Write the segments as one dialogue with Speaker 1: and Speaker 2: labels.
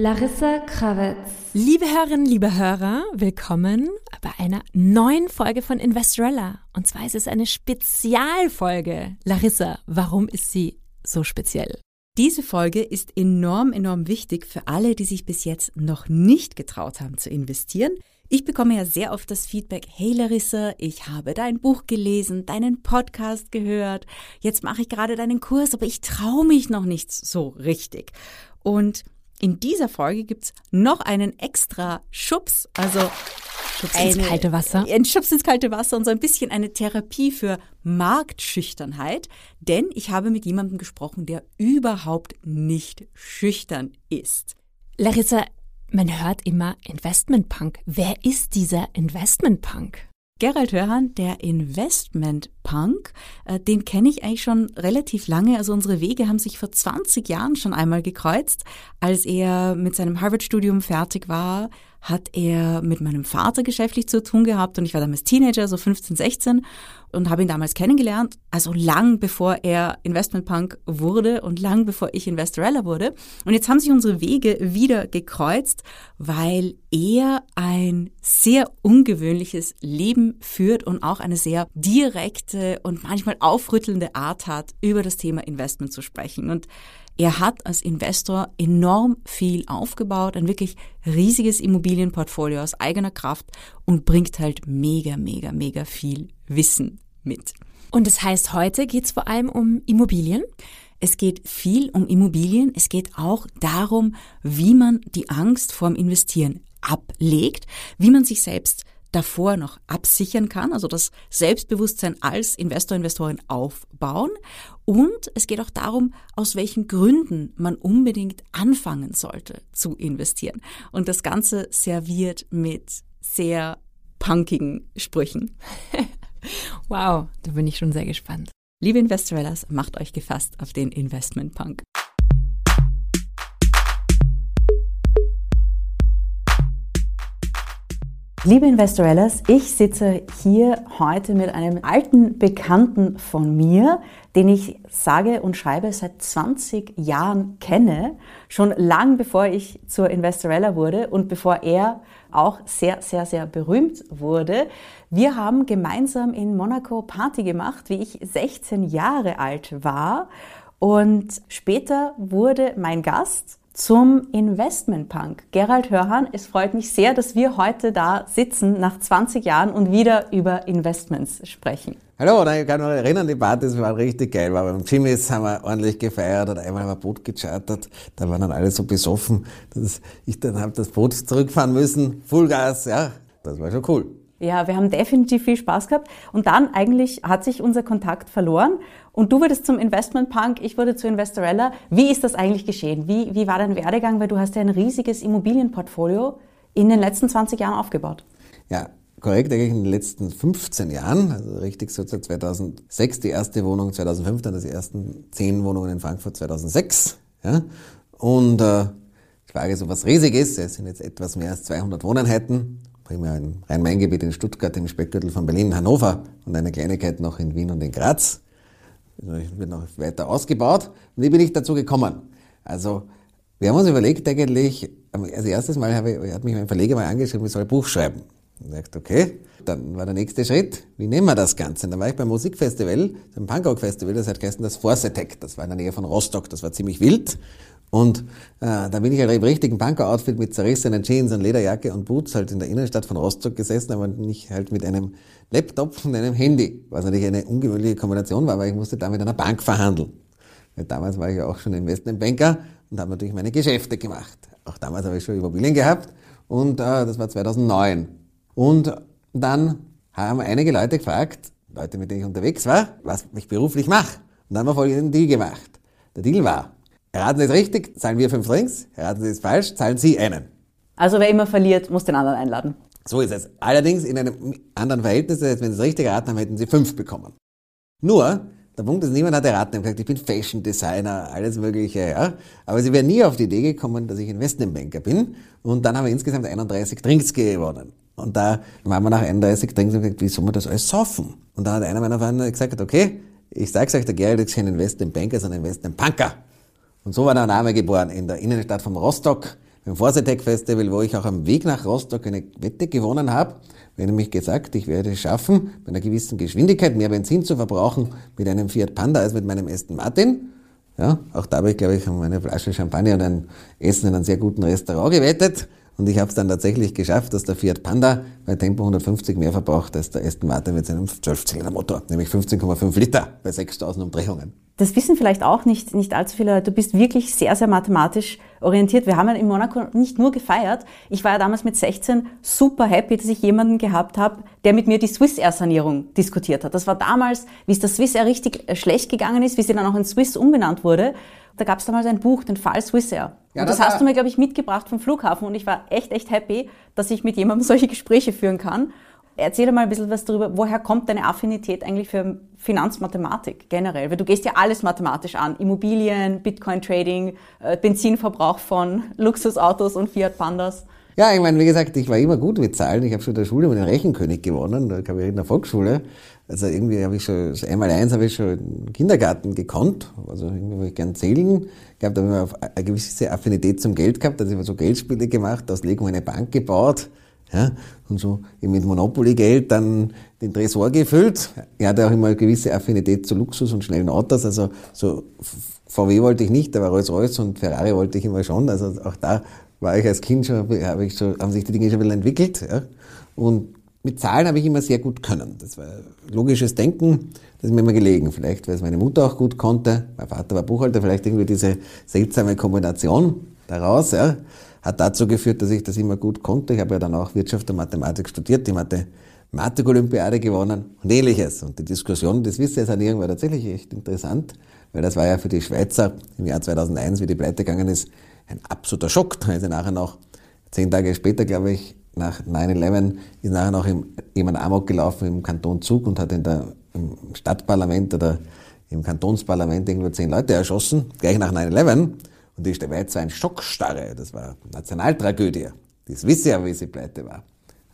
Speaker 1: Larissa Krawitz.
Speaker 2: Liebe Hörerinnen, liebe Hörer, willkommen bei einer neuen Folge von Investorella. Und zwar ist es eine Spezialfolge. Larissa, warum ist sie so speziell?
Speaker 3: Diese Folge ist enorm, enorm wichtig für alle, die sich bis jetzt noch nicht getraut haben zu investieren. Ich bekomme ja sehr oft das Feedback, hey Larissa, ich habe dein Buch gelesen, deinen Podcast gehört, jetzt mache ich gerade deinen Kurs, aber ich traue mich noch nicht so richtig. Und in dieser Folge gibt's noch einen extra Schubs, also
Speaker 2: Schubs ins kalte Wasser.
Speaker 3: Ein Schubs ins kalte Wasser und so ein bisschen eine Therapie für Marktschüchternheit. Denn ich habe mit jemandem gesprochen, der überhaupt nicht schüchtern ist.
Speaker 2: Larissa, man hört immer Investmentpunk. Wer ist dieser Investmentpunk?
Speaker 3: Gerald Hörhan, der Investment Punk, äh, den kenne ich eigentlich schon relativ lange. Also unsere Wege haben sich vor 20 Jahren schon einmal gekreuzt. Als er mit seinem Harvard-Studium fertig war, hat er mit meinem Vater geschäftlich zu tun gehabt und ich war damals Teenager, so 15, 16 und habe ihn damals kennengelernt, also lang bevor er Investmentpunk wurde und lang bevor ich Investorella wurde. Und jetzt haben sich unsere Wege wieder gekreuzt, weil er ein sehr ungewöhnliches Leben führt und auch eine sehr direkte und manchmal aufrüttelnde Art hat, über das Thema Investment zu sprechen. Und er hat als Investor enorm viel aufgebaut, ein wirklich riesiges Immobilienportfolio aus eigener Kraft und bringt halt mega, mega, mega viel Wissen mit.
Speaker 2: Und das heißt, heute geht es vor allem um Immobilien?
Speaker 3: Es geht viel um Immobilien. Es geht auch darum, wie man die Angst vorm Investieren ablegt, wie man sich selbst davor noch absichern kann, also das Selbstbewusstsein als Investor, Investorin aufbauen. Und es geht auch darum, aus welchen Gründen man unbedingt anfangen sollte zu investieren. Und das Ganze serviert mit sehr punkigen Sprüchen.
Speaker 2: wow, da bin ich schon sehr gespannt.
Speaker 3: Liebe Investorellas, macht euch gefasst auf den Investment Punk. Liebe Investorellas, ich sitze hier heute mit einem alten Bekannten von mir, den ich sage und schreibe seit 20 Jahren kenne, schon lang bevor ich zur Investorella wurde und bevor er auch sehr, sehr, sehr berühmt wurde. Wir haben gemeinsam in Monaco Party gemacht, wie ich 16 Jahre alt war. Und später wurde mein Gast zum Investment Punk. Gerald Hörhan, es freut mich sehr, dass wir heute da sitzen nach 20 Jahren und wieder über Investments sprechen.
Speaker 4: Hallo, ich kann mich erinnern, die Partys waren richtig geil. Weil beim Jimmys haben wir ordentlich gefeiert und einmal haben wir ein Boot gechartert. Da waren dann alle so besoffen, dass ich dann habe das Boot zurückfahren müssen. Fullgas, ja. Das war schon cool.
Speaker 3: Ja, wir haben definitiv viel Spaß gehabt. Und dann eigentlich hat sich unser Kontakt verloren. Und du wurdest zum Investment Punk, ich wurde zu Investorella. Wie ist das eigentlich geschehen? Wie, wie war dein Werdegang? Weil du hast ja ein riesiges Immobilienportfolio in den letzten 20 Jahren aufgebaut.
Speaker 4: Ja, korrekt, eigentlich in den letzten 15 Jahren. Also richtig so seit 2006 die erste Wohnung, 2005 dann die ersten 10 Wohnungen in Frankfurt 2006. Ja. Und äh, die Frage so was riesig ist. Es sind jetzt etwas mehr als 200 Wohneinheiten primär im Rhein-Main-Gebiet in Stuttgart, im Speckgürtel von Berlin, Hannover und eine Kleinigkeit noch in Wien und in Graz. Wird noch weiter ausgebaut. Und wie bin ich dazu gekommen? Also, wir haben uns überlegt eigentlich, als erstes Mal habe, hat mich mein Verleger mal angeschrieben, ich soll ein Buch schreiben. Und ich dachte, okay. Dann war der nächste Schritt, wie nehmen wir das Ganze? Dann war ich beim Musikfestival, beim Punkrock-Festival, das hat geheißen das Force Attack. Das war in der Nähe von Rostock, das war ziemlich wild. Und äh, da bin ich halt im richtigen Punker-Outfit mit zerrissenen Jeans und Lederjacke und Boots halt in der Innenstadt von Rostock gesessen, aber nicht halt mit einem Laptop und einem Handy, was natürlich eine ungewöhnliche Kombination war, weil ich musste da mit einer Bank verhandeln. Weil damals war ich ja auch schon Investmentbanker und habe natürlich meine Geschäfte gemacht. Auch damals habe ich schon Immobilien gehabt und äh, das war 2009. Und dann haben einige Leute gefragt, Leute, mit denen ich unterwegs war, was ich beruflich mache. Und dann haben wir folgenden Deal gemacht. Der Deal war, Erraten Sie es richtig, zahlen wir fünf Drinks. Erraten Sie es falsch, zahlen Sie einen.
Speaker 3: Also wer immer verliert, muss den anderen einladen.
Speaker 4: So ist es. Allerdings in einem anderen Verhältnis, als wenn Sie es richtig erraten haben, hätten Sie fünf bekommen. Nur, der Punkt ist, niemand hat erraten. Er hat gesagt, ich bin Fashion Designer, alles Mögliche, ja. Aber sie wären nie auf die Idee gekommen, dass ich Investmentbanker bin. Und dann haben wir insgesamt 31 Drinks gewonnen. Und da waren wir nach 31 Drinks und gesagt, wie soll man das alles saufen? Und da hat einer meiner Freunde gesagt, okay, ich sag's euch, der Gerald ist kein Investmentbanker, sondern Investmentpunker. Und so war der Name geboren in der Innenstadt von Rostock. beim Forsetec Festival, wo ich auch am Weg nach Rostock eine Wette gewonnen habe. Haben nämlich gesagt, ich werde es schaffen, bei einer gewissen Geschwindigkeit mehr Benzin zu verbrauchen mit einem Fiat Panda als mit meinem Aston Martin. Ja, auch da habe ich, glaube ich, um eine Flasche Champagner und ein Essen in einem sehr guten Restaurant gewettet. Und ich habe es dann tatsächlich geschafft, dass der Fiat Panda bei Tempo 150 mehr verbraucht als der Aston Martin mit seinem 12-Zylinder-Motor, nämlich 15,5 Liter bei 6000 Umdrehungen.
Speaker 3: Das wissen vielleicht auch nicht, nicht allzu viele. Du bist wirklich sehr, sehr mathematisch orientiert. Wir haben ja in Monaco nicht nur gefeiert. Ich war ja damals mit 16 super happy, dass ich jemanden gehabt habe, der mit mir die Swiss Air Sanierung diskutiert hat. Das war damals, wie es der Swiss Air richtig äh, schlecht gegangen ist, wie sie dann auch in Swiss umbenannt wurde. Da gab es damals ein Buch, den Fall Swiss Air. Ja, und das, das hast du mir, glaube ich, mitgebracht vom Flughafen und ich war echt, echt happy, dass ich mit jemandem solche Gespräche führen kann. Erzähl mal ein bisschen was darüber, woher kommt deine Affinität eigentlich für Finanzmathematik generell? Weil du gehst ja alles mathematisch an. Immobilien, Bitcoin-Trading, äh, Benzinverbrauch von Luxusautos und Fiat Pandas.
Speaker 4: Ja, ich meine, wie gesagt, ich war immer gut mit Zahlen. Ich habe schon in der Schule mit dem Rechenkönig gewonnen, da kam ich in der Volksschule. Also irgendwie habe ich schon, einmal eins habe ich schon im Kindergarten gekonnt. Also irgendwie wollte ich gern zählen da habe ich eine gewisse Affinität zum Geld gehabt, also ich habe so Geldspiele gemacht, aus Lego eine Bank gebaut, ja, und so mit Monopoly-Geld dann den Tresor gefüllt. Er hatte auch immer eine gewisse Affinität zu Luxus und schnellen Autos, also so VW wollte ich nicht, aber Rolls-Royce und Ferrari wollte ich immer schon, also auch da war ich als Kind schon, habe ich schon, haben sich die Dinge schon ein bisschen entwickelt, ja. Und mit Zahlen habe ich immer sehr gut können. Das war logisches Denken, das ist mir immer gelegen. Vielleicht, weil es meine Mutter auch gut konnte. Mein Vater war Buchhalter, vielleicht irgendwie diese seltsame Kombination daraus, ja, hat dazu geführt, dass ich das immer gut konnte. Ich habe ja dann auch Wirtschaft und Mathematik studiert, die Mathematik-Olympiade gewonnen und ähnliches. Und die Diskussion des Wissenssanierung war tatsächlich echt interessant, weil das war ja für die Schweizer im Jahr 2001, wie die Pleite gegangen ist, ein absoluter Schock. Da ist nachher noch zehn Tage später, glaube ich, nach 9-11 ist nachher noch jemand Amok gelaufen im Kanton Zug und hat in der, im Stadtparlament oder im Kantonsparlament irgendwo zehn Leute erschossen, gleich nach 9-11. Und die war jetzt so ein Schockstarre. Das war Nationaltragödie. Das wisse ja, wie sie pleite war.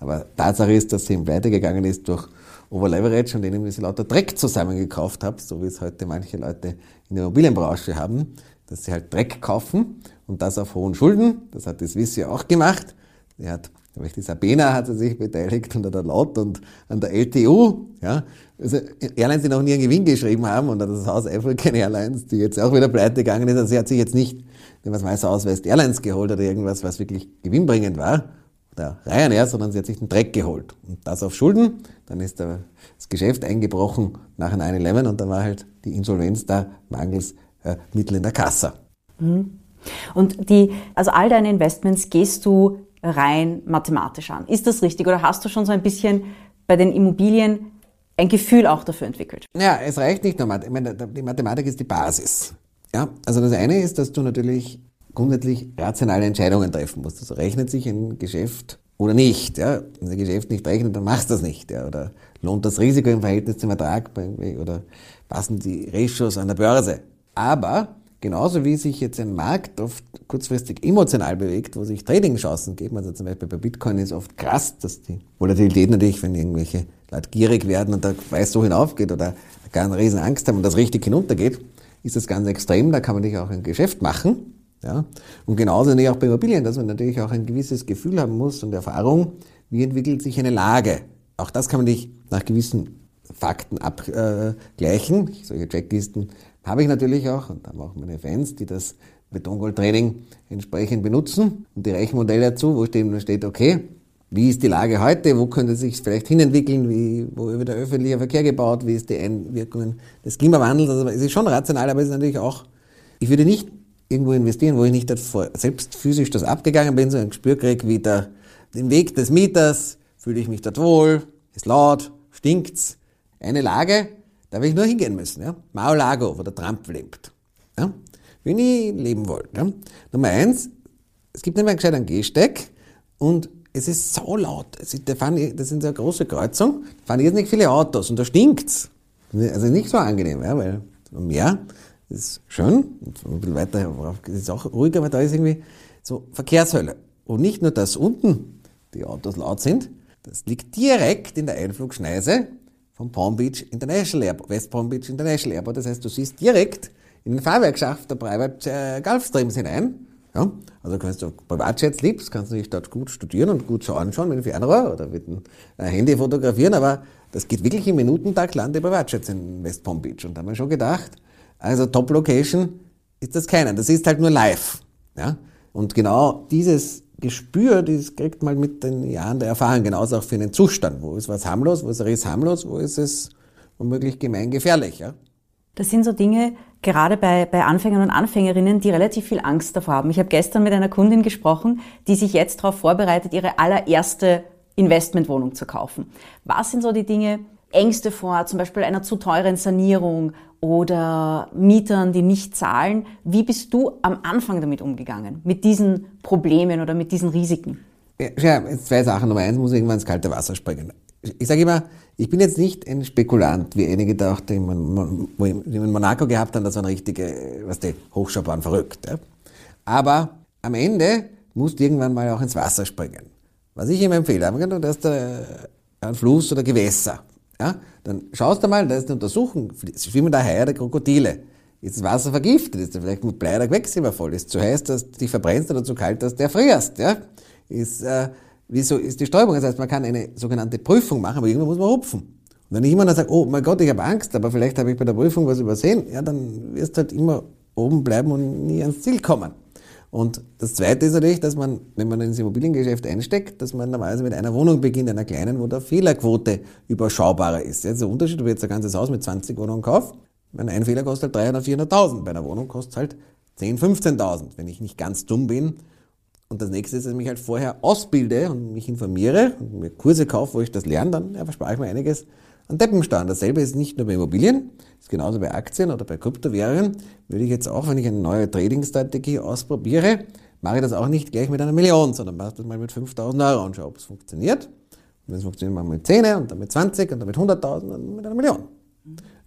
Speaker 4: Aber Tatsache ist, dass sie ihm pleite gegangen ist durch Overleverage und indem sie lauter Dreck zusammengekauft hat, so wie es heute manche Leute in der Immobilienbranche haben, dass sie halt Dreck kaufen und das auf hohen Schulden. Das hat die Swiss ja auch gemacht. Die hat nämlich die Sabena hat sich beteiligt und an der Laut und an der LTU, ja. Also Airlines, die noch nie einen Gewinn geschrieben haben und das Haus African Airlines, die jetzt auch wieder pleite gegangen ist. Also sie hat sich jetzt nicht, was meist aus West Airlines geholt oder irgendwas, was wirklich gewinnbringend war, oder Ryanair, sondern sie hat sich den Dreck geholt. Und das auf Schulden. Dann ist das Geschäft eingebrochen nach 9-11 und dann war halt die Insolvenz da mangels äh, Mittel in der Kasse.
Speaker 3: Mhm. Und die, also all deine Investments gehst du rein mathematisch an. Ist das richtig oder hast du schon so ein bisschen bei den Immobilien ein Gefühl auch dafür entwickelt?
Speaker 4: Ja, es reicht nicht nur. Ich meine, die Mathematik ist die Basis. Ja, also das eine ist, dass du natürlich grundsätzlich rationale Entscheidungen treffen musst. Also rechnet sich ein Geschäft oder nicht. Ja? Wenn ein Geschäft nicht rechnet, dann machst du das nicht. Ja? Oder lohnt das Risiko im Verhältnis zum Ertrag oder passen die Ratios an der Börse. Aber Genauso wie sich jetzt ein Markt oft kurzfristig emotional bewegt, wo sich Trading-Chancen geben. Also zum Beispiel bei Bitcoin ist oft krass, dass die Volatilität natürlich, wenn irgendwelche Leute gierig werden und der Preis so hinaufgeht oder gar eine riesen Angst haben und das richtig hinuntergeht, ist das ganz extrem. Da kann man natürlich auch ein Geschäft machen. Ja? Und genauso natürlich auch bei Immobilien, dass man natürlich auch ein gewisses Gefühl haben muss und Erfahrung, wie entwickelt sich eine Lage. Auch das kann man nicht nach gewissen Fakten abgleichen. Solche Checklisten habe ich natürlich auch, und haben auch meine Fans, die das Betongold-Training entsprechend benutzen und die Rechenmodelle dazu, wo steht, steht, okay, wie ist die Lage heute, wo könnte es sich vielleicht hinentwickeln, wie, wo wird der öffentliche Verkehr gebaut, wie ist die Einwirkungen des Klimawandels, also es ist schon rational, aber es ist natürlich auch, ich würde nicht irgendwo investieren, wo ich nicht selbst physisch das abgegangen bin, so ein Gespür kriege, wie der, den Weg des Mieters, fühle ich mich dort wohl, ist laut, stinkt's, eine Lage, da will ich nur hingehen müssen. Ja? Mar-a-Lago, wo der Trump lebt. Ja? Wenn ich leben wollte. Ja? Nummer eins, es gibt nicht mehr einen Gehsteig und es ist so laut. Es das ist eine große Kreuzung, da fahren jetzt nicht viele Autos und da stinkt's. Also nicht so angenehm, ja, weil mehr ist schön und ein bisschen weiter ist es auch ruhiger, aber da ist irgendwie so Verkehrshölle. Und nicht nur, dass unten die Autos laut sind, das liegt direkt in der Einflugschneise vom Palm Beach International Airport, West Palm Beach International Airport. Das heißt, du siehst direkt in den Fahrwerksschacht der Private äh, Gulfstreams hinein. Ja? Also kannst du Privatjets liebst, kannst du dich dort gut studieren und gut so anschauen mit dem Fernrohr oder mit dem äh, Handy fotografieren, aber das geht wirklich im Minutentag lande Privatjets in West Palm Beach. Und da haben wir schon gedacht, also Top Location ist das keiner. Das ist halt nur live. Ja? Und genau dieses Gespür, das kriegt man mit den Jahren der Erfahrung, genauso auch für einen Zustand. Wo ist was harmlos, wo ist es harmlos, wo ist es womöglich gemeingefährlich. Ja?
Speaker 3: Das sind so Dinge, gerade bei, bei Anfängern und Anfängerinnen, die relativ viel Angst davor haben. Ich habe gestern mit einer Kundin gesprochen, die sich jetzt darauf vorbereitet, ihre allererste Investmentwohnung zu kaufen. Was sind so die Dinge, Ängste vor, zum Beispiel einer zu teuren Sanierung oder Mietern, die nicht zahlen? Wie bist du am Anfang damit umgegangen? Mit diesen Problemen oder mit diesen Risiken?
Speaker 4: Ja, zwei Sachen. Nummer eins muss irgendwann ins kalte Wasser springen. Ich sage immer, ich bin jetzt nicht ein Spekulant, wie einige dachten, die in Monaco gehabt haben, das waren richtige, was die Hochschaubahn verrückt. Ja? Aber am Ende musst du irgendwann mal auch ins Wasser springen. Was ich immer empfehle, da ist ein Fluss oder Gewässer. Ja? Dann schaust du mal, da ist eine Untersuchung, schwimmen da Haie oder Krokodile. Ist das Wasser vergiftet? Ist da vielleicht mit Blei oder Quecksilber voll? Ist zu heiß, dass du dich verbrennst oder zu kalt, dass du erfrierst? Ja? Ist, äh, wieso ist die Stäubung? Das heißt, man kann eine sogenannte Prüfung machen, aber irgendwann muss man rupfen. Und wenn ich immer noch sage, oh mein Gott, ich habe Angst, aber vielleicht habe ich bei der Prüfung was übersehen, ja, dann wirst du halt immer oben bleiben und nie ans Ziel kommen. Und das Zweite ist natürlich, dass man, wenn man ins Immobiliengeschäft einsteckt, dass man normalerweise mit einer Wohnung beginnt, einer kleinen, wo der Fehlerquote überschaubarer ist. Jetzt der Unterschied, ob ich jetzt ein ganzes Haus mit 20 Wohnungen kaufe, wenn ein Fehler kostet halt 300.000, 400.000. Bei einer Wohnung kostet es halt 10.000, 15.000, wenn ich nicht ganz dumm bin. Und das nächste ist, dass ich mich halt vorher ausbilde und mich informiere und mir Kurse kaufe, wo ich das lerne, dann ja, verspare ich mir einiges an Deppensteuern. Dasselbe ist nicht nur bei Immobilien, ist genauso bei Aktien oder bei Kryptowährungen. Würde ich jetzt auch, wenn ich eine neue Trading-Strategie ausprobiere, mache ich das auch nicht gleich mit einer Million, sondern mache das mal mit 5000 Euro und schaue, ob es funktioniert. Und wenn es funktioniert, machen wir mit 10 und dann mit 20 und dann mit 100.000 und dann mit einer Million.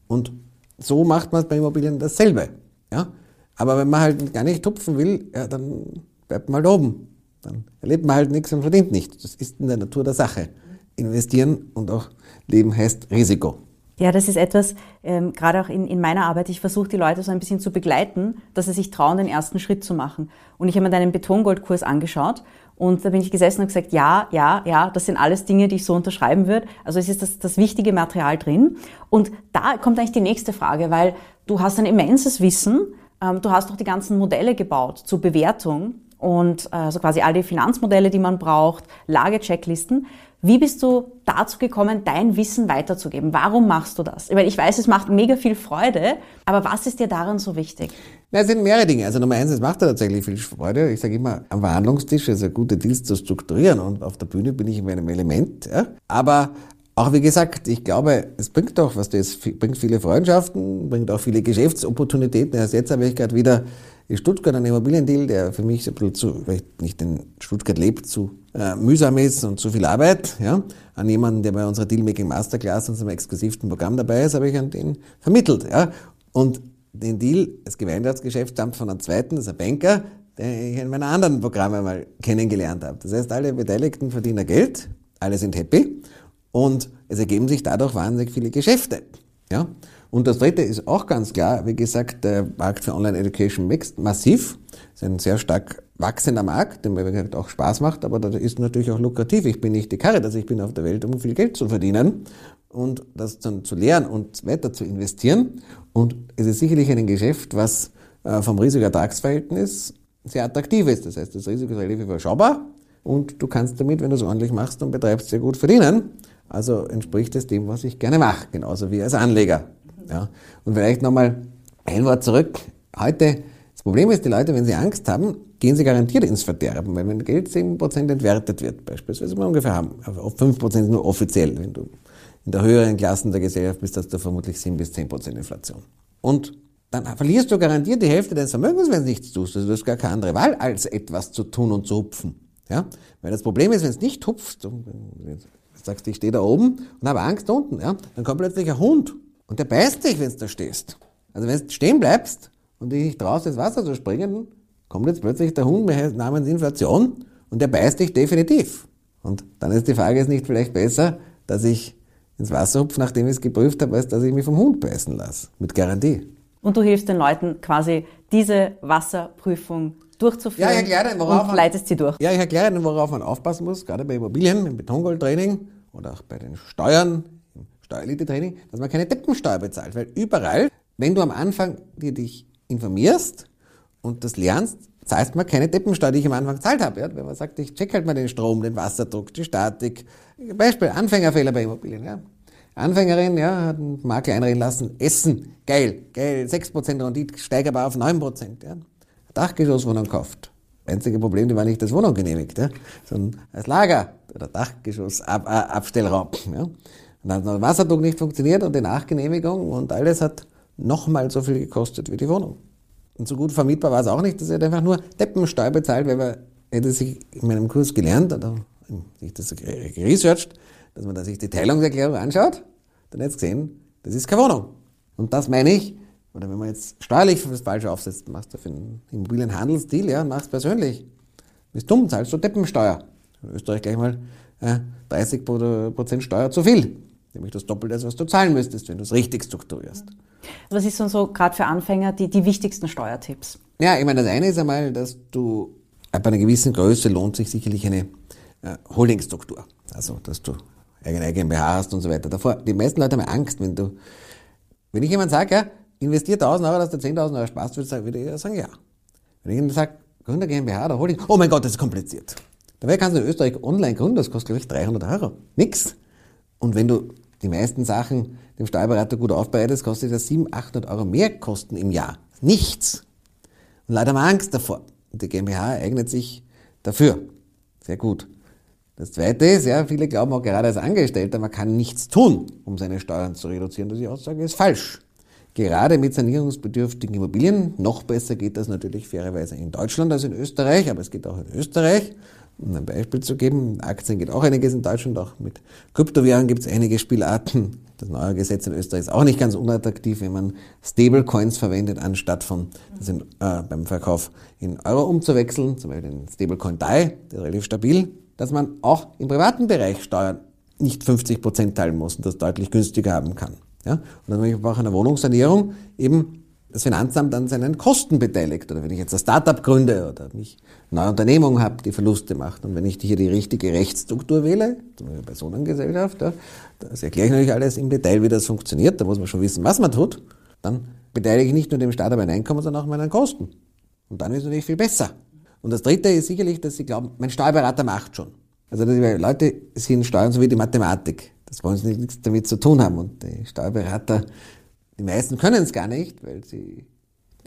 Speaker 4: Und so macht man es bei Immobilien dasselbe. Ja? Aber wenn man halt gar nicht tupfen will, ja, dann bleibt halt oben. Dann erlebt man halt nichts und verdient nichts. Das ist in der Natur der Sache. Investieren und auch Leben heißt Risiko.
Speaker 3: Ja, das ist etwas, ähm, gerade auch in, in meiner Arbeit, ich versuche die Leute so ein bisschen zu begleiten, dass sie sich trauen, den ersten Schritt zu machen. Und ich habe mir deinen Betongoldkurs angeschaut und da bin ich gesessen und gesagt, ja, ja, ja, das sind alles Dinge, die ich so unterschreiben würde. Also es ist das, das wichtige Material drin. Und da kommt eigentlich die nächste Frage, weil du hast ein immenses Wissen, ähm, du hast auch die ganzen Modelle gebaut zur Bewertung und also quasi all die Finanzmodelle, die man braucht, Lagechecklisten. Wie bist du dazu gekommen, dein Wissen weiterzugeben? Warum machst du das? Weil ich weiß, es macht mega viel Freude, aber was ist dir daran so wichtig?
Speaker 4: Na, es sind mehrere Dinge. Also Nummer eins, es macht dir tatsächlich viel Freude. Ich sage immer, am Verhandlungstisch, also gute Deals zu strukturieren und auf der Bühne bin ich in meinem Element. Ja? Aber auch wie gesagt, ich glaube, es bringt doch was, das bringt viele Freundschaften, bringt auch viele Geschäftsopportunitäten. Erst jetzt habe ich gerade wieder in Stuttgart einen Immobiliendeal, der für mich ein bisschen zu, weil ich nicht in Stuttgart lebt, zu äh, mühsam ist und zu viel Arbeit, ja, an jemanden, der bei unserer Dealmaking Masterclass, unserem exklusivsten Programm dabei ist, habe ich an den vermittelt, ja. Und den Deal, das Gemeinschaftsgeschäft stammt von einem zweiten, das ist ein Banker, den ich in meiner anderen Programme mal kennengelernt habe. Das heißt, alle Beteiligten verdienen Geld, alle sind happy und es ergeben sich dadurch wahnsinnig viele Geschäfte, ja. Und das dritte ist auch ganz klar, wie gesagt, der Markt für Online Education wächst massiv. Das ist ein sehr stark wachsender Markt, der mir auch Spaß macht, aber da ist natürlich auch lukrativ. Ich bin nicht die Karre, also ich bin auf der Welt, um viel Geld zu verdienen und das dann zu lernen und weiter zu investieren. Und es ist sicherlich ein Geschäft, was äh, vom Risiko-Ertragsverhältnis sehr attraktiv ist. Das heißt, das Risiko ist relativ überschaubar und du kannst damit, wenn du es ordentlich machst und betreibst, sehr gut verdienen. Also entspricht es dem, was ich gerne mache, genauso wie als Anleger. Ja. Und vielleicht nochmal ein Wort zurück. Heute, das Problem ist, die Leute, wenn sie Angst haben, gehen sie garantiert ins Verderben, weil wenn Geld 7% entwertet wird, beispielsweise wir ungefähr haben, auf 5% nur offiziell, wenn du in der höheren Klassen der Gesellschaft bist, hast du vermutlich 7 bis 10% Inflation. Und dann verlierst du garantiert die Hälfte deines Vermögens, wenn du nichts tust. Also du hast gar keine andere Wahl, als etwas zu tun und zu hupfen. Ja? Weil das Problem ist, wenn es nicht hupfst, du sagst, ich stehe da oben und habe Angst unten, ja? dann kommt plötzlich ein Hund und der beißt dich, wenn du da stehst. Also wenn du stehen bleibst und dich nicht traust, ins Wasser zu springen, kommt jetzt plötzlich der Hund namens Inflation und der beißt dich definitiv. Und dann ist die Frage, ist nicht vielleicht besser, dass ich ins Wasser hupfe, nachdem ich es geprüft habe, als dass ich mich vom Hund beißen lasse. Mit Garantie.
Speaker 3: Und du hilfst den Leuten quasi, diese Wasserprüfung durchzuführen
Speaker 4: Ja, ich erkläre worauf
Speaker 3: und
Speaker 4: man-
Speaker 3: leitest sie durch.
Speaker 4: Ja, ich erkläre Ihnen, worauf man aufpassen muss, gerade bei Immobilien, im Betongoldtraining oder auch bei den Steuern, Steuerelite-Training, dass man keine Deppensteuer bezahlt. Weil überall, wenn du am Anfang dir dich informierst und das lernst, zahlst man keine Deppensteuer, die ich am Anfang gezahlt habe. Ja? Wenn man sagt, ich check halt mal den Strom, den Wasserdruck, die Statik. Beispiel, Anfängerfehler bei Immobilien. Ja? Anfängerin, ja, hat einen Makler einreden lassen, Essen, geil, geil, 6% Rendite, steigt aber auf 9%. Ja? Dachgeschosswohnung gekauft. Einzige Problem, die war nicht als Wohnung genehmigt, ja? sondern als Lager oder Dachgeschossabstellraum. Ja? Und dann hat der Wasserdruck nicht funktioniert und die Nachgenehmigung und alles hat nochmal so viel gekostet wie die Wohnung. Und so gut vermietbar war es auch nicht, dass er einfach nur Deppensteuer bezahlt, weil er hätte sich in meinem Kurs gelernt oder sich das geresearched, dass man da sich die Teilungserklärung anschaut, dann hätte es gesehen, das ist keine Wohnung. Und das meine ich, oder wenn man jetzt steuerlich das Falsche aufsetzt, machst du für einen Immobilienhandelsdeal, ja, machst persönlich. Bist dumm, zahlst du Deppensteuer. In Österreich gleich mal äh, 30 Prozent Steuer zu viel. Nämlich das Doppelte, was du zahlen müsstest, wenn du es richtig strukturierst.
Speaker 3: Was ist denn so gerade für Anfänger die, die wichtigsten Steuertipps?
Speaker 4: Ja, ich meine, das eine ist einmal, dass du ab einer gewissen Größe lohnt sich sicherlich eine äh, Holdingstruktur. Also, dass du eigene GmbH hast und so weiter. Davor, die meisten Leute haben Angst, wenn du, wenn ich jemand sage, ja, investier 1000 Euro, dass du 10.000 Euro sparst, würde ich sagen, ja. Wenn ich jemand sage, Gründer GmbH oder Holding, oh mein Gott, das ist kompliziert. Dabei kannst du in Österreich online gründen, das kostet, glaube ich, 300 Euro. Nix. Und wenn du die meisten Sachen dem Steuerberater gut aufbereitest, kostet das 700, 800 Euro mehr Kosten im Jahr. Nichts. Und leider haben wir Angst davor. Und die GmbH eignet sich dafür. Sehr gut. Das zweite ist, ja, viele glauben auch gerade als Angestellter, man kann nichts tun, um seine Steuern zu reduzieren. Das die Aussage ist falsch. Gerade mit sanierungsbedürftigen Immobilien, noch besser geht das natürlich fairerweise in Deutschland als in Österreich, aber es geht auch in Österreich. Um ein Beispiel zu geben, Aktien geht auch einiges in Deutschland, auch mit Kryptowährungen gibt es einige Spielarten. Das neue Gesetz in Österreich ist auch nicht ganz unattraktiv, wenn man Stablecoins verwendet, anstatt von das in, äh, beim Verkauf in Euro umzuwechseln, zum Beispiel den Stablecoin DAI, der ist relativ stabil, dass man auch im privaten Bereich Steuern nicht 50 Prozent teilen muss und das deutlich günstiger haben kann. Ja? Und dann bin ich auch einer Wohnungssanierung eben das Finanzamt an seinen Kosten beteiligt. Oder wenn ich jetzt ein Startup gründe oder mich eine neue Unternehmung habe, die Verluste macht. Und wenn ich hier die richtige Rechtsstruktur wähle, zum Beispiel Personengesellschaft, ja, das erkläre ich natürlich alles im Detail, wie das funktioniert. Da muss man schon wissen, was man tut. Dann beteilige ich nicht nur dem Staat an meinem Einkommen, sondern auch meinen Kosten. Und dann ist es natürlich viel besser. Und das Dritte ist sicherlich, dass sie glauben, mein Steuerberater macht schon. Also die Leute sehen Steuern so wie die Mathematik. Das wollen sie nichts damit zu tun haben. Und die Steuerberater, die meisten können es gar nicht, weil sie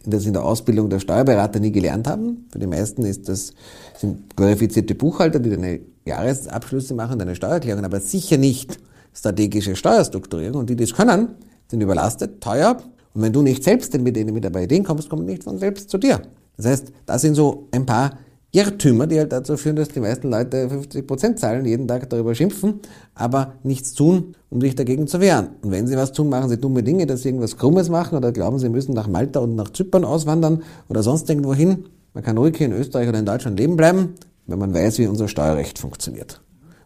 Speaker 4: das in der Ausbildung der Steuerberater nie gelernt haben. Für die meisten ist das, sind glorifizierte Buchhalter, die deine Jahresabschlüsse machen, deine Steuererklärungen, aber sicher nicht strategische Steuerstrukturierung. Und die, die das können, sind überlastet, teuer. Und wenn du nicht selbst mit denen mit dabei Ideen kommst, kommt nicht von selbst zu dir. Das heißt, das sind so ein paar Irrtümer, die halt dazu führen, dass die meisten Leute 50 Prozent zahlen, jeden Tag darüber schimpfen, aber nichts tun, um sich dagegen zu wehren. Und wenn sie was tun, machen sie dumme Dinge, dass sie irgendwas Krummes machen oder glauben, sie müssen nach Malta und nach Zypern auswandern oder sonst irgendwo hin. Man kann ruhig hier in Österreich oder in Deutschland leben bleiben, wenn man weiß, wie unser Steuerrecht funktioniert.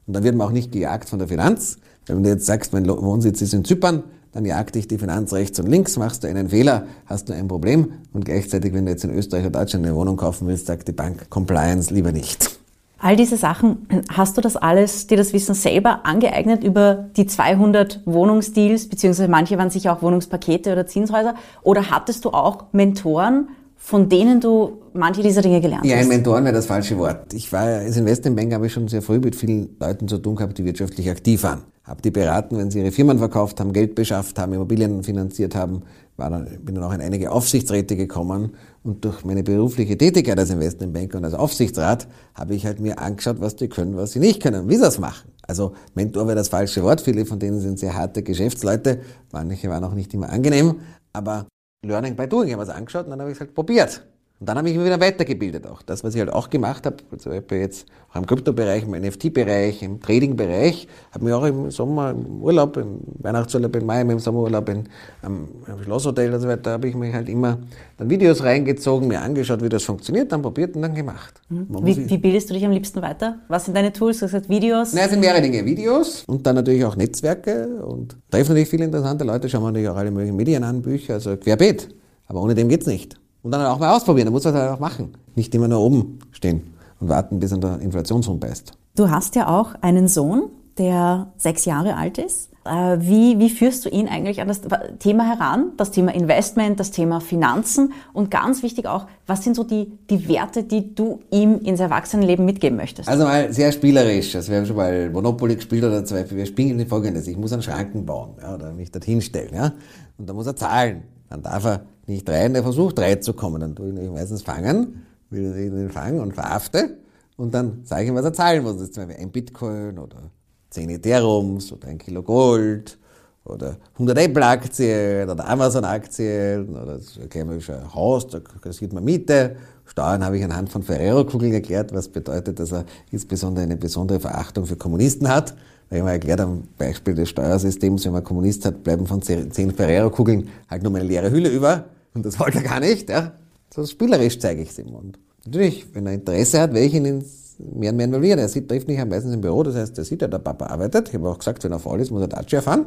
Speaker 4: Und dann wird man auch nicht gejagt von der Finanz. Wenn du jetzt sagst, mein Wohnsitz ist in Zypern, dann jagt dich die Finanz rechts und links, machst du einen Fehler, hast du ein Problem. Und gleichzeitig, wenn du jetzt in Österreich oder Deutschland eine Wohnung kaufen willst, sagt die Bank Compliance lieber nicht.
Speaker 3: All diese Sachen, hast du das alles, dir das Wissen selber angeeignet über die 200 Wohnungsdeals, beziehungsweise manche waren sicher auch Wohnungspakete oder Zinshäuser, oder hattest du auch Mentoren, von denen du manche dieser Dinge gelernt
Speaker 4: Ja,
Speaker 3: hast?
Speaker 4: ein Mentoren wäre das falsche Wort. Ich war als Investmentbanker, habe ich schon sehr früh mit vielen Leuten zu tun gehabt, die wirtschaftlich aktiv waren. Habe die beraten, wenn sie ihre Firmen verkauft haben, Geld beschafft haben, Immobilien finanziert haben. War dann, bin dann auch in einige Aufsichtsräte gekommen und durch meine berufliche Tätigkeit als Investmentbanker und als Aufsichtsrat habe ich halt mir angeschaut, was die können, was sie nicht können, wie sie das machen. Also Mentor wäre das falsche Wort. Viele von denen sind sehr harte Geschäftsleute. Manche waren auch nicht immer angenehm, aber Learning by Doing. Ich habe es angeschaut und dann habe ich es halt probiert. Und dann habe ich mich wieder weitergebildet auch. Das, was ich halt auch gemacht habe, zum Beispiel jetzt auch im Kryptobereich, im NFT-Bereich, im Trading-Bereich, habe mich auch im Sommer, im Urlaub, im Weihnachtsurlaub in Mai, im Sommerurlaub in, am, am Schlosshotel und so weiter, habe ich mich halt immer dann Videos reingezogen, mir angeschaut, wie das funktioniert, dann probiert und dann gemacht. Muss
Speaker 3: Wie, wie bildest du dich am liebsten weiter? Was sind deine Tools? Du hast gesagt Videos.
Speaker 4: na, es sind mehrere Dinge. Videos und dann natürlich auch Netzwerke und treffen natürlich viele interessante Leute, schauen wir natürlich auch alle möglichen Medien an, Bücher, also querbeet. Aber ohne dem geht's nicht. Und dann auch mal ausprobieren, da muss man das halt auch machen. nicht immer nur oben stehen und warten, bis an der Inflation rumbeißt.
Speaker 3: Du hast ja auch einen Sohn, der sechs Jahre alt ist. Äh, wie, wie führst du ihn eigentlich an das Thema heran? Das Thema Investment, das Thema Finanzen und ganz wichtig auch, was sind so die, die Werte, die du ihm ins Erwachsenenleben mitgeben möchtest?
Speaker 4: Also mal sehr spielerisch. Also wir haben schon mal Monopoly gespielt oder zwei. Wir spielen in folgendes. Ich muss einen Schranken bauen ja, oder mich dorthin stellen. Ja? Und dann muss er zahlen. Dann darf er nicht rein, er versucht reinzukommen. Dann tue ich ihn meistens fangen, will ihn fangen und verhafte. Und dann sage ich ihm, was er zahlen muss. Das ist zum Beispiel ein Bitcoin oder 10 Ethereums oder ein Kilo Gold oder 100 Apple-Aktien oder Amazon-Aktien oder ein Haus, da kassiert man Miete. Steuern habe ich anhand von Ferrero-Kugeln erklärt, was bedeutet, dass er insbesondere eine besondere Verachtung für Kommunisten hat. Weil ich mal erklärt am Beispiel des Steuersystems, wenn man Kommunist hat, bleiben von 10 Ferrero-Kugeln halt nur eine leere Hülle über. Und das wollte er gar nicht. Ja. So spielerisch zeige ich es ihm. Und natürlich, wenn er Interesse hat, werde ich ihn ins mehr und mehr involviert. Er sieht, trifft mich ja meistens im Büro, das heißt, er sieht ja, der Papa arbeitet. Ich habe auch gesagt, wenn er faul ist, muss er Dacia fahren,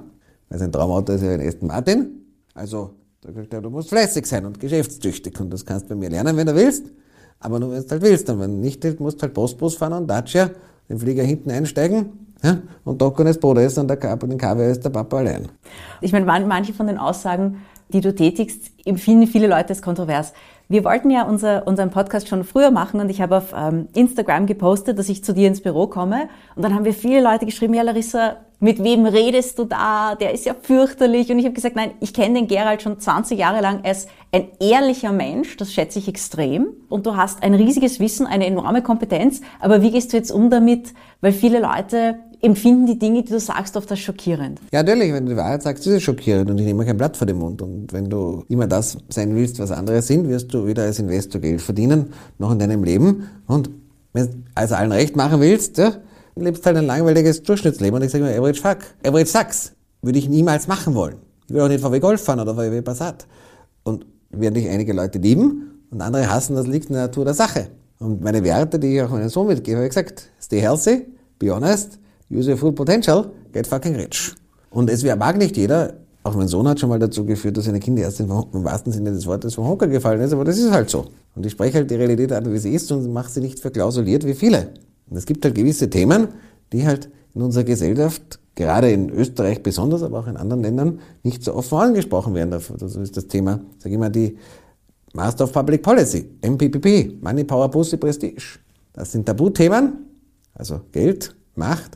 Speaker 4: weil sein Traumauto ist ja ein Aston Martin. Also, da sagt du musst fleißig sein und geschäftstüchtig und das kannst du bei mir lernen, wenn du willst. Aber nur wenn du halt willst. Und wenn nicht musst du halt Postbus fahren und Dacia, den Flieger hinten einsteigen ja, und Docken ist Bruder ist und der den KW ist der Papa allein.
Speaker 3: Ich meine, manche von den Aussagen, die du tätigst, empfinden viele Leute als kontrovers. Wir wollten ja unser, unseren Podcast schon früher machen und ich habe auf ähm, Instagram gepostet, dass ich zu dir ins Büro komme. Und dann haben wir viele Leute geschrieben, ja Larissa, mit wem redest du da? Der ist ja fürchterlich. Und ich habe gesagt, nein, ich kenne den Gerald schon 20 Jahre lang. Ist ein ehrlicher Mensch, das schätze ich extrem. Und du hast ein riesiges Wissen, eine enorme Kompetenz. Aber wie gehst du jetzt um damit? Weil viele Leute empfinden die Dinge, die du sagst, oft als schockierend.
Speaker 4: Ja, natürlich, wenn du die Wahrheit sagst, ist es schockierend und ich nehme kein Blatt vor den Mund. Und wenn du immer das sein willst, was andere sind, wirst du weder als Investor Geld verdienen, noch in deinem Leben. Und wenn du also allen recht machen willst, ja, lebst halt ein langweiliges Durchschnittsleben. Und ich sage immer, average fuck, average sucks. Würde ich niemals machen wollen. Ich will auch nicht VW Golf fahren oder VW Passat. Und werden dich einige Leute lieben und andere hassen, das liegt in der Natur der Sache. Und meine Werte, die ich auch meinem Sohn mitgebe, habe ich gesagt, stay healthy, be honest, use your full potential, get fucking rich. Und es mag nicht jeder, auch mein Sohn hat schon mal dazu geführt, dass seine Kinder erst im wahrsten Sinne des Wortes vom Hocker gefallen ist, aber das ist halt so. Und ich spreche halt die Realität an, wie sie ist und mache sie nicht verklausuliert wie viele. Und es gibt halt gewisse Themen, die halt in unserer Gesellschaft, gerade in Österreich besonders, aber auch in anderen Ländern, nicht so offen angesprochen werden. Das ist das Thema, sage ich mal, die Master of Public Policy, MPPP, Money, Power, Pussy, Prestige. Das sind Tabuthemen, also Geld, Macht,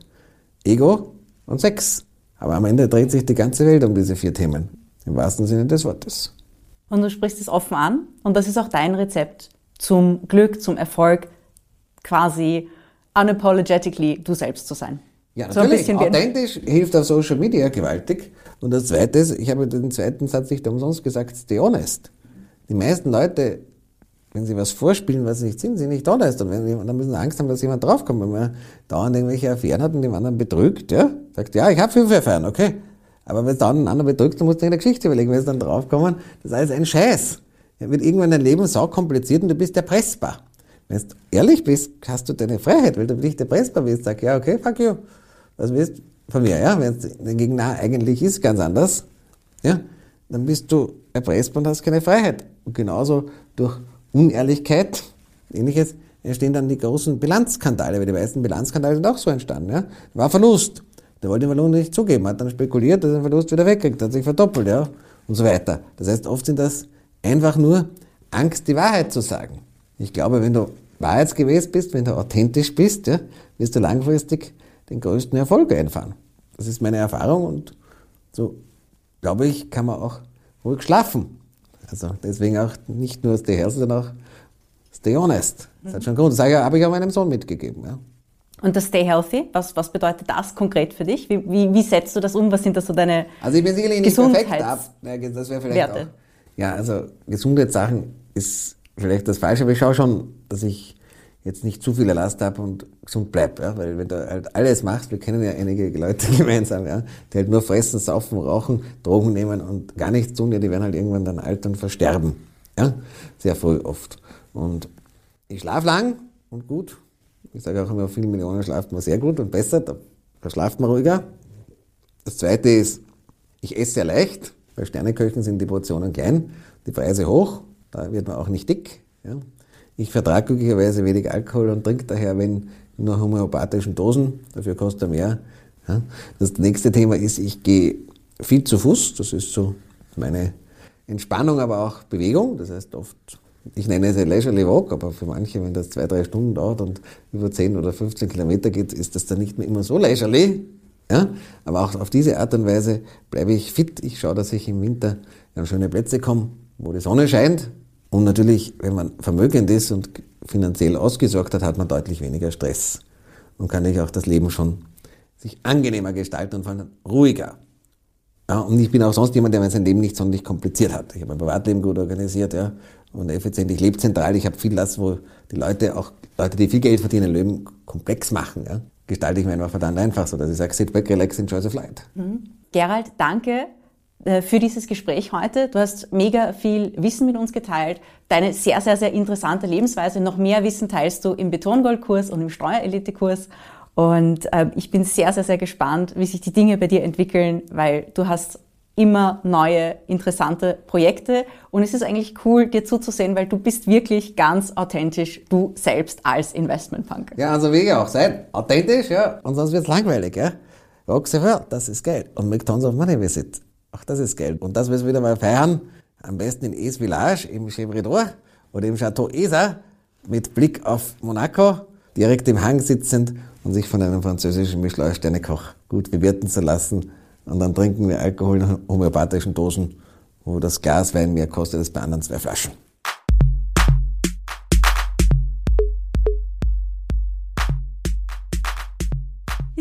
Speaker 4: Ego und Sex. Aber am Ende dreht sich die ganze Welt um diese vier Themen, im wahrsten Sinne des Wortes.
Speaker 3: Und du sprichst es offen an und das ist auch dein Rezept zum Glück, zum Erfolg, quasi unapologetically du selbst zu sein.
Speaker 4: Ja, natürlich. So Authentisch hilft auf Social Media gewaltig. Und das Zweite ist, ich habe den zweiten Satz nicht umsonst gesagt, stay honest. Die meisten Leute wenn sie was vorspielen, was sie nicht sind, sind nicht honest. Und wenn, dann müssen sie Angst haben, dass jemand draufkommt. Wenn man dauernd irgendwelche Affären hat und den anderen betrügt, ja, sagt, ja, ich habe fünf Affären, okay. Aber wenn es dauernd einen anderen betrügt, dann musst du eine Geschichte überlegen, wenn sie dann draufkommen, das ist alles ein Scheiß. Ja, wird irgendwann dein Leben sau kompliziert und du bist erpressbar. Wenn du ehrlich bist, hast du deine Freiheit, weil du nicht erpressbar bist. Sag, ja, okay, fuck you. Was willst von mir, ja? Wenn es der Gegner eigentlich ist, ganz anders, ja, dann bist du erpressbar und hast keine Freiheit. Und genauso durch Unehrlichkeit, ähnliches, entstehen dann die großen Bilanzskandale, weil die meisten Bilanzskandale sind auch so entstanden. Ja? War Verlust. Der wollte den Verlust nicht zugeben, hat dann spekuliert, dass er den Verlust wieder wegkriegt, hat sich verdoppelt, ja, und so weiter. Das heißt, oft sind das einfach nur Angst, die Wahrheit zu sagen. Ich glaube, wenn du wahrheitsgemäß bist, wenn du authentisch bist, ja, wirst du langfristig den größten Erfolg einfahren. Das ist meine Erfahrung und so, glaube ich, kann man auch ruhig schlafen. Also deswegen auch nicht nur stay healthy, sondern auch stay honest. Das hat schon Grund. Das habe ich auch meinem Sohn mitgegeben. Ja.
Speaker 3: Und das Stay Healthy, was, was bedeutet das konkret für dich? Wie, wie, wie setzt du das um? Was sind da so deine
Speaker 4: Also ich bin sicherlich nicht perfekt ab. Das wäre vielleicht Werte. auch. Ja, also Gesundheitssachen ist vielleicht das Falsche, aber ich schaue schon, dass ich jetzt nicht zu viel Last habe und gesund bleibe. Ja? Weil wenn du halt alles machst, wir kennen ja einige Leute gemeinsam, ja? die halt nur fressen, saufen, rauchen, Drogen nehmen und gar nichts tun, ja, die werden halt irgendwann dann alt und versterben. Ja? Sehr früh oft. Und ich schlafe lang und gut. Ich sage auch immer, viele Millionen schlaft man sehr gut und besser, da, da schlaft man ruhiger. Das zweite ist, ich esse sehr leicht. Bei Sterneköchen sind die Portionen klein, die Preise hoch, da wird man auch nicht dick. Ja? Ich vertrage glücklicherweise wenig Alkohol und trinke daher, wenn nur homöopathischen Dosen, dafür kostet er mehr. Ja. Das nächste Thema ist, ich gehe viel zu Fuß, das ist so meine Entspannung, aber auch Bewegung. Das heißt oft, ich nenne es ein Leisurely Walk, aber für manche, wenn das zwei, drei Stunden dauert und über 10 oder 15 Kilometer geht, ist das dann nicht mehr immer so leisurely. Ja? Aber auch auf diese Art und Weise bleibe ich fit. Ich schaue, dass ich im Winter an schöne Plätze komme, wo die Sonne scheint. Und natürlich, wenn man vermögend ist und finanziell ausgesorgt hat, hat man deutlich weniger Stress und kann sich auch das Leben schon sich angenehmer gestalten und vor allem ruhiger. Ja, und ich bin auch sonst jemand, der sein Leben nicht sonderlich kompliziert hat. Ich habe mein Privatleben gut organisiert, ja, und effizient. Ich lebe zentral. Ich habe viel das, wo die Leute, auch Leute, die viel Geld verdienen, Leben komplex machen, ja, gestalte ich mir einfach verdammt einfach so, dass ich sage, sit back, relax, enjoy the flight.
Speaker 3: Mhm. Gerald, danke für dieses Gespräch heute. Du hast mega viel Wissen mit uns geteilt. Deine sehr, sehr, sehr interessante Lebensweise. Noch mehr Wissen teilst du im Betongoldkurs und im Steuerelite-Kurs. Und äh, ich bin sehr, sehr, sehr gespannt, wie sich die Dinge bei dir entwickeln, weil du hast immer neue, interessante Projekte. Und es ist eigentlich cool, dir zuzusehen, weil du bist wirklich ganz authentisch, du selbst als Investmentbanker.
Speaker 4: Ja, also wie auch sein. Authentisch, ja. Und sonst wird's langweilig, ja. Roxy das ist Geld. Und McDonald's of Money Visit. Ach, das ist Geld. Und das wir wieder mal feiern. Am besten in Es Village, im Chevredor oder im Chateau Esa mit Blick auf Monaco, direkt im Hang sitzend und sich von einem französischen Michelin-Sternekoch gut bewirten zu lassen. Und dann trinken wir Alkohol in homöopathischen Dosen, wo das Glas Wein mehr kostet als bei anderen zwei Flaschen.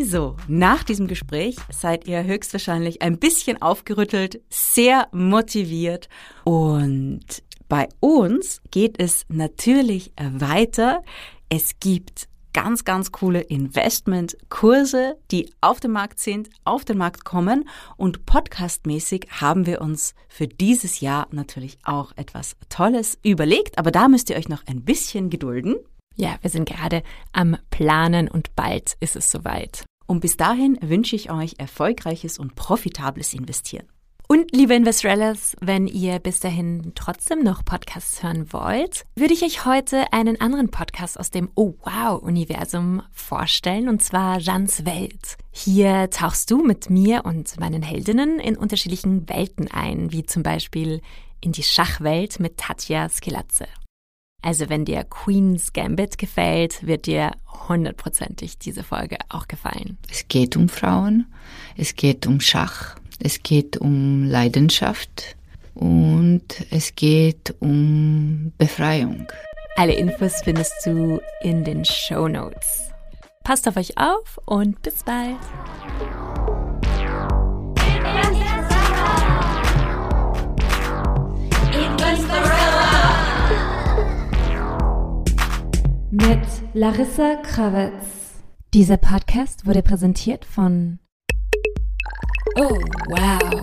Speaker 3: So, nach diesem Gespräch seid ihr höchstwahrscheinlich ein bisschen aufgerüttelt, sehr motiviert und bei uns geht es natürlich weiter. Es gibt ganz, ganz coole Investmentkurse, die auf dem Markt sind, auf den Markt kommen. Und podcastmäßig haben wir uns für dieses Jahr natürlich auch etwas Tolles überlegt. Aber da müsst ihr euch noch ein bisschen gedulden.
Speaker 2: Ja, wir sind gerade am Planen und bald ist es soweit.
Speaker 3: Und bis dahin wünsche ich euch erfolgreiches und profitables Investieren.
Speaker 2: Und liebe Investorellas, wenn ihr bis dahin trotzdem noch Podcasts hören wollt, würde ich euch heute einen anderen Podcast aus dem Oh Wow-Universum vorstellen, und zwar Jans Welt. Hier tauchst du mit mir und meinen Heldinnen in unterschiedlichen Welten ein, wie zum Beispiel in die Schachwelt mit Tatja Skelatze. Also wenn dir Queen's Gambit gefällt, wird dir hundertprozentig diese Folge auch gefallen.
Speaker 1: Es geht um Frauen, es geht um Schach, es geht um Leidenschaft und es geht um Befreiung.
Speaker 2: Alle Infos findest du in den Show Notes. Passt auf euch auf und bis bald. Mit Larissa Krawitz. Dieser Podcast wurde präsentiert von Oh, wow.